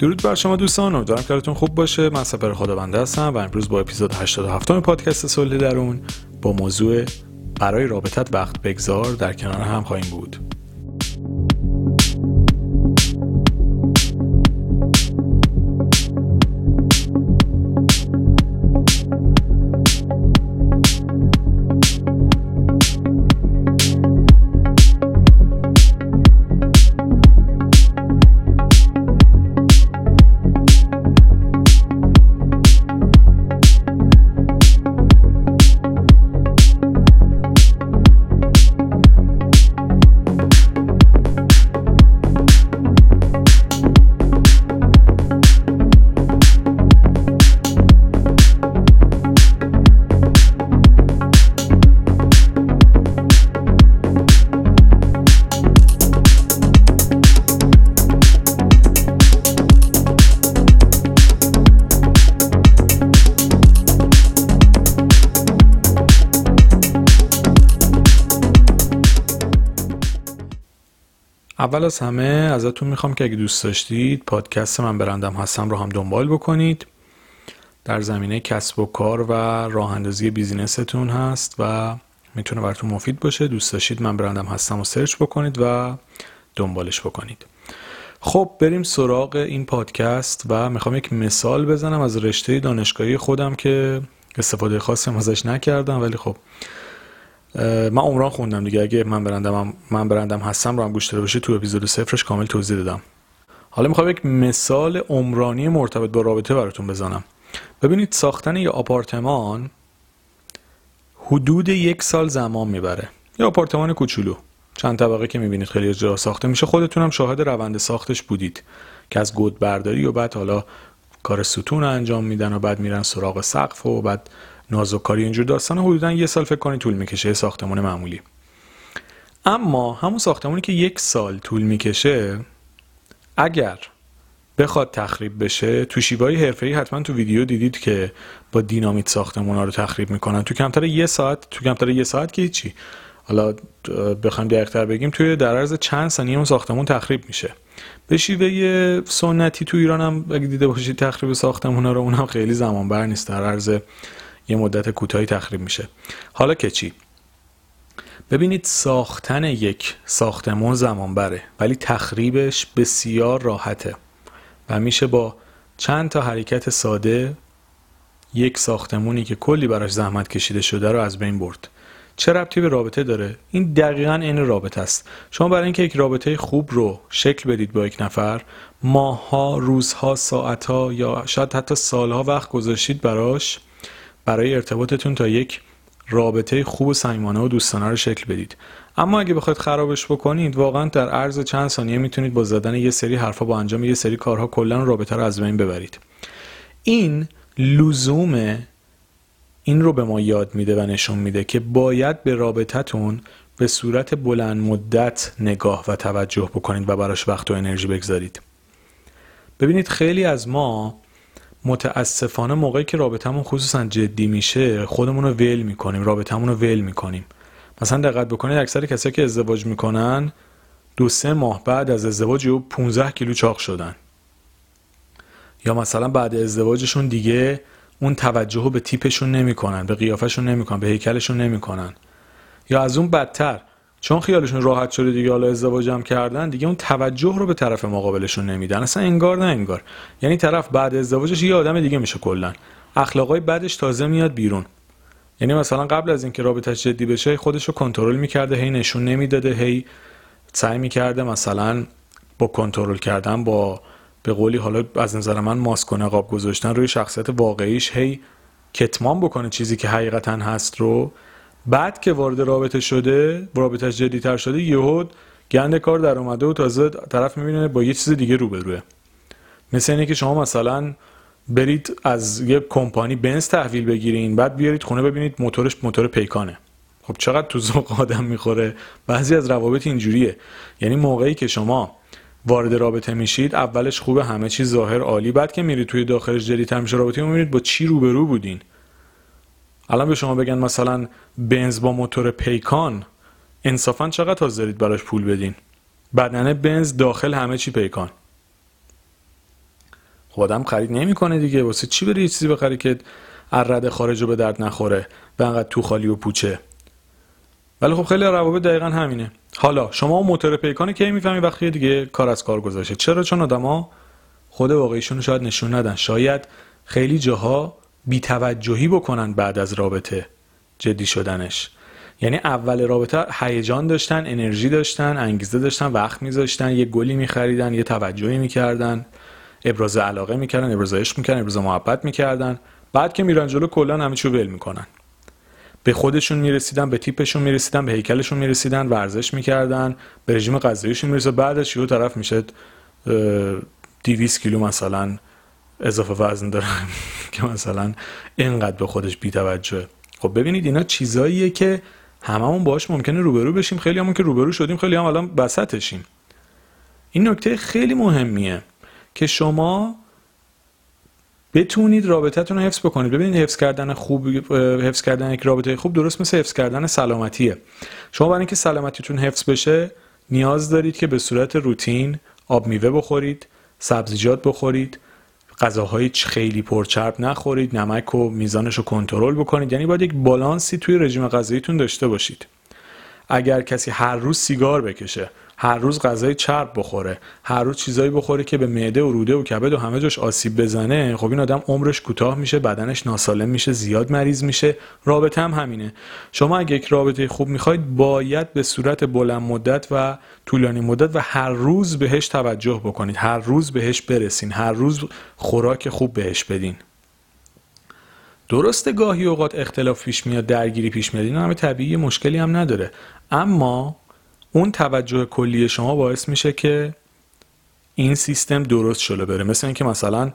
درود بر شما دوستان امیدوارم کارتون خوب باشه. من سپر خدابنده هستم و امروز با اپیزود 87 پادکست صلح درون با موضوع برای رابطت وقت بگذار در کنار هم خواهیم بود. اول از همه ازتون می‌خوام که اگه دوست داشتید پادکست من برندم هستم رو هم دنبال بکنید. در زمینه کسب و کار و راه اندازی بیزینستون هست و می‌تونه براتون مفید باشه. دوست داشتید من برندم هستم و سرچ بکنید و دنبالش بکنید. خب بریم سراغ این پادکست و می‌خوام یک مثال بزنم از رشته دانشگاهی خودم که استفاده خاصی ازش نکردم ولی خب من عمران خوندم دیگه. اگه من برندم من برندم هستم رو هم گوش داده باشه تو اپیزود صفرش کامل توضیح دادم حالا می‌خوام یک مثال عمرانی مرتبط با رابطه براتون بزنم. ببینید ساختن یه آپارتمان حدود یک سال زمان می‌بره. یه آپارتمان کوچولو. چند طبقه که می‌بینید خیلی جا ساخته میشه. خودتونم شاهد روند ساختش بودید که از گود برداری و بعد حالا کار ستون انجام میدن و بعد میرن سراغ سقف و بعد نازوکاری اینجور داستان حدودا یه سال فکر کنید طول می‌کشه ساختمون معمولی. اما همون ساختمونی که یک سال طول می‌کشه اگر بخواد تخریب بشه تو شیوای حرفه‌ای حتما تو ویدیو دیدید که با دینامیت ساختمون ها رو تخریب می‌کنن. تو کمتر یه ساعت تو کمتر یه ساعت که هیچی. حالا بخوایم دقیقتر بگیم توی در عرض چند ثانیه اون ساختمون تخریب میشه. به شیوه سنتی تو ایران هم اگه دیده باشید تخریب ساختمون ها رو اونم خیلی زمان بر نیست. در عرض یه مدت کوتاهی تخریب میشه. حالا که چی؟ ببینید ساختن یک ساختمون زمان بره ولی تخریبش بسیار راحته و میشه با چند تا حرکت ساده یک ساختمونی که کلی براش زحمت کشیده شده رو از بین برد. چه ربطی به رابطه داره؟ این دقیقا این رابطه است. شما برای اینکه یک رابطه خوب رو شکل بدید با یک نفر ماهها روزها ساعتها یا شاید حتی سالها وقت گذاشتید براش برای ارتباطتون تا یک رابطه خوب و صمیمانه و دوستانه رو شکل بدید. اما اگه بخواید خرابش بکنید واقعا در عرض چند ثانیه می‌تونید با زدن یه سری حرفا با انجام یه سری کارها کلا رابطه رو از بین ببرید. این لزوم این رو به ما یاد میده و نشون میده که باید به رابطتون به صورت بلند مدت نگاه و توجه بکنید و براش وقت و انرژی بگذارید. ببینید خیلی از ما متاسفانه موقعی که رابطمون خصوصا جدی میشه خودمون رو ول می‌کنیم رابطمون رو ول می‌کنیم. مثلا دقت بکنید اکثر کسایی که ازدواج می‌کنن دو سه ماه بعد از ازدواج او 15 کیلو چاق شدن. یا مثلا بعد ازدواجشون دیگه اون توجه به تیپشون نمی‌کنن به قیافشون نمی‌کنن به هیکلشون نمی‌کنن. یا از اون بدتر چون خیالشون راحت شده دیگه حالا ازدواجم کردن دیگه اون توجه رو به طرف مقابلشون نمیدن. اصلا انگار نه انگار. یعنی طرف بعد ازدواجش یه آدم دیگه میشه کلا. اخلاقای بعدش تازه میاد بیرون. یعنی مثلا قبل از اینکه رابطش جدی بشه خودش رو کنترل می‌کرده هی نشون نمی‌داده هی سعی می‌کرده مثلا با کنترل کردن با به قولی حالا از نظر من ماسک و نقاب گذاشتن روی شخصیت واقعیش هی کتمان بکنه چیزی که حقیقتا هست رو. بعد که وارد رابطه شده رابطه جدیتر شده یهود گند کار در اومده و تازه طرف می‌بینه با یه چیز دیگه روبروه. مثل اینه که شما مثلا برید از یه کمپانی بنز تحویل بگیرین بعد بیارید خونه ببینید موتورش موتور پیکانه. خب چقدر تو ذوق آدم می‌خوره؟ بعضی از روابط اینجوریه. یعنی موقعی که شما وارد رابطه میشید اولش خوبه همه چیز ظاهر عالی بعد که میرید توی داخلش جدیتر میشه رابطه می‌بینید با چی روبرو بودین. الان به شما بگن مثلا بنز با موتور پیکان انصافا چقدر حاضرید براش پول بدین؟ بدنه بنز داخل همه چی پیکان. خب آدم خرید نمی‌کنه دیگه. واسه چی بری چیزی بخری که ارد خارج به درد نخوره و انقدر تو خالی و پوچه؟ ولی خب خیلی روابط دقیقا همینه. حالا شما موتور پیکان کی می‌فهمی؟ وقتی دیگه کار از کار گذاشته چرا؟ چون آدما خود واقعیشون شاید نشون ندن. شاید خیلی جاها بیتوجهی بکنن بعد از رابطه جدی شدنش. یعنی اول رابطه هیجان داشتن انرژی داشتن انگیزه داشتن وقت میذاشتن یه گلی میخریدن یه توجهی می‌کردن ابراز علاقه می‌کردن ابراز عشق می‌کردن ابراز محبت می‌کردن. بعد که میرن جلو کلا همه چیو ول می‌کنن. به خودشون می‌رسیدن به تیپشون می‌رسیدن به هیکلشون می‌رسیدن ورزش می‌کردن به رژیم غذاییشون می‌رسید بعدش یه طرف میشه 200 کیلو مثلا اضافه وزن داره که مثلا اینقدر به خودش بیتوجهه خب ببینید اینا چیزاییه که هممون باش ممکنه روبرو بشیم. خیلی همون که روبرو شدیم خیلی هم الان بسطشیم این نکته خیلی مهمیه که شما بتونید رابطتون رو حفظ بکنید. ببینید حفظ کردن خوب حفظ کردن یک رابطه خوب درست مثل حفظ کردن سلامتیه. شما برای اینکه سلامتیتون حفظ بشه نیاز دارید که به صورت روتین آب میوه بخورید سبزیجات بخورید غذاهای خیلی پرچرب نخورید نمک و میزانش رو کنترل بکنید. یعنی باید یک بالانسی توی رژیم غذاییتون داشته باشید. اگر کسی هر روز سیگار بکشه هر روز غذای چرب بخوره هر روز چیزایی بخوره که به معده و روده و کبد و همه جاش آسیب بزنه خب این آدم عمرش کوتاه میشه بدنش ناسالم میشه زیاد مریض میشه. رابطه هم همینه. شما اگه یک رابطه خوب می‌خواید باید به صورت بلند مدت و طولانی مدت و هر روز بهش توجه بکنید. هر روز بهش برسین. هر روز خوراک خوب بهش بدین. درسته گاهی اوقات اختلاف پیش میاد درگیری پیش میاد این همه طبیعی مشکلی هم نداره. اما اون توجه کلی شما باعث میشه که این سیستم درست شده بره. مثل اینکه مثلا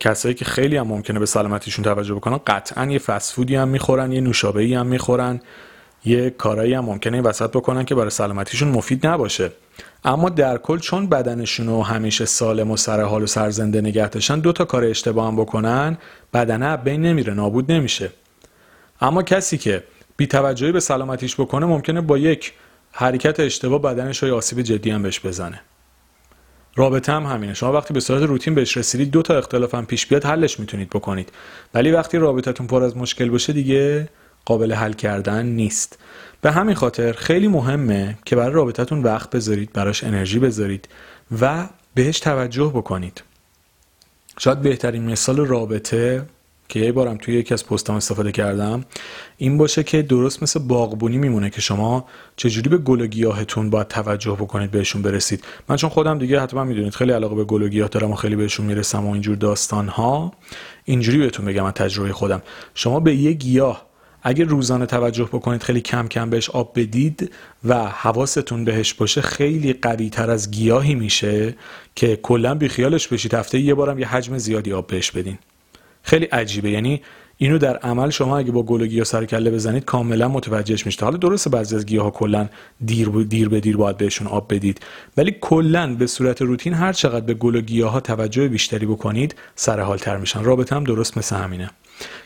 کسایی که خیلی هم ممکنه به سلامتیشون توجه بکنن قطعا یه فسفودی هم می‌خورن یه نوشابه‌ای هم می‌خورن. یه کارایی هم ممکنه این وسط بکنن که برای سلامتیشون مفید نباشه. اما در کل چون بدنشون رو همیشه سالم و سر حال و سرزنده نگه داشتن دو تا کار اشتباه هم بکنن بدنه بین نمیره نابود نمیشه. اما کسی که بی توجهی به سلامتیش بکنه ممکنه با یک حرکت اشتباه بدنش های آسیب جدی هم بهش بزنه. رابطه هم همینه. شما وقتی به صورت روتین بهش رسیدید دو تا اختلاف هم پیش بیاد حلش می‌تونید بکنید. ولی وقتی رابطتون پر از مشکل باشه دیگه قابل حل کردن نیست. به همین خاطر خیلی مهمه که برای رابطتون وقت بذارید براش انرژی بذارید و بهش توجه بکنید. شاید بهترین مثال رابطه که یه بارم توی یکی از پستام استفاده کردم این باشه که درست مثل باغبونی میمونه که شما چجوری به گل و گیاهتون باید توجه بکنید بهشون برسید. من چون خودم دیگه حتما می‌دونید خیلی علاقه به گل و گیاه دارم و خیلی بهشون می‌رسم و اینجور داستان ها اینجوری بهتون بگم از تجربه خودم. شما به یه گیاه اگه روزانه توجه بکنید خیلی کم کم بهش آب بدید و حواستون بهش باشه خیلی قوی تر از گیاهی میشه که کلا بیخیالش بشید. هفته یه بارم یه حجم زیادی آب بهش بدین. خیلی عجیبه. یعنی اینو در عمل شما اگه با گل و گیاه سر کله بزنید کاملا متوجهش میشید. حالا درسته بعضی از گیاه ها کلا دیر, دیر به دیر باید بهشون آب بدید. ولی کلا به صورت روتین هر چقدر به گل و گیاه توجه بیشتری بکنید سر حال تر میشن. رابطه هم درست مثل همینه.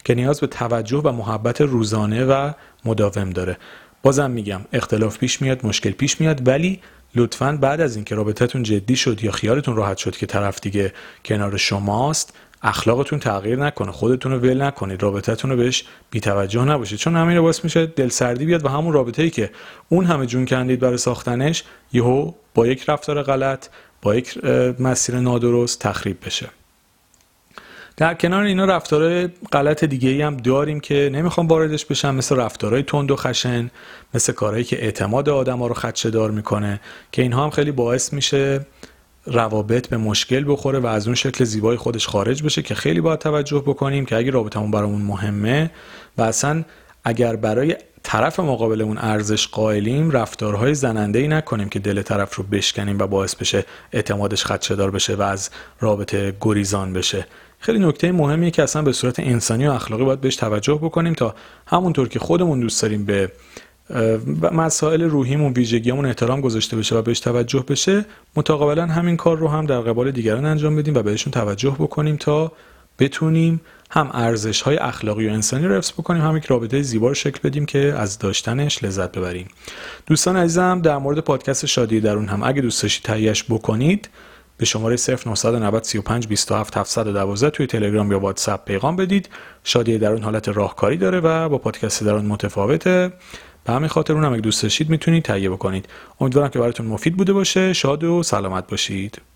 که نیاز به توجه و محبت روزانه و مداوم داره. بازم میگم اختلاف پیش میاد مشکل پیش میاد ولی لطفا بعد از اینکه رابطتون جدی شد یا خیالتون راحت شد که طرف دیگه کنار شماست اخلاقتون تغییر نکنه خودتون رو ول نکنید رابطتون رو بهش بیتوجه نباشید. چون همین رو باعث میشه دل سردی بیاد و همون رابطه ای که اون همه جون کندید برای ساختنش یهو با یک رفتار غلط با یک مسیر نادرست تخریب بشه. در کنار اینا رفتارهای غلط دیگه ای هم داریم که نمی‌خوام واردش بشم مثل رفتارهای تند و خشن مثل کارهایی که اعتماد آدم ها رو خدشه دار می‌کنه که اینها هم خیلی باعث میشه روابط به مشکل بخوره و از اون شکل زیبای خودش خارج بشه که خیلی باید توجه بکنیم که اگه رابطمون برامون مهمه و اصلا اگر برای طرف مقابلمون ارزش قائلیم رفتارهای زننده ای نکنیم که دل طرف رو بشکنیم و باعث بشه اعتمادش خدشهدار بشه و از رابطه گریزان بشه. خیلی نکته مهمیه که اصلا به صورت انسانی و اخلاقی باید بهش توجه بکنیم تا همونطور که خودمون دوست داریم به مسائل روحیمون ویژگیمون احترام گذاشته بشه و بهش توجه بشه متقابلا همین کار رو هم در قبال دیگران انجام بدیم و بهشون توجه بکنیم تا بتونیم هم ارزش های اخلاقی و انسانی رو حفظ بکنیم هم یک رابطه زیبا رو شکل بدیم که از داشتنش لذت ببریم. دوستان عزیزم در مورد پادکست شادی درون هم اگه دوست داشتید تهیهش بکنید به شماره 0990 35 27 712 توی تلگرام یا واتساپ پیغام بدید. شادی در اون حالت راهکاری داره و با پادکست در اون متفاوته. به همین خاطر اونم اگه دوست داشتید می‌تونید تهیه بکنید. امیدوارم که براتون مفید بوده باشه. شاد و سلامت باشید.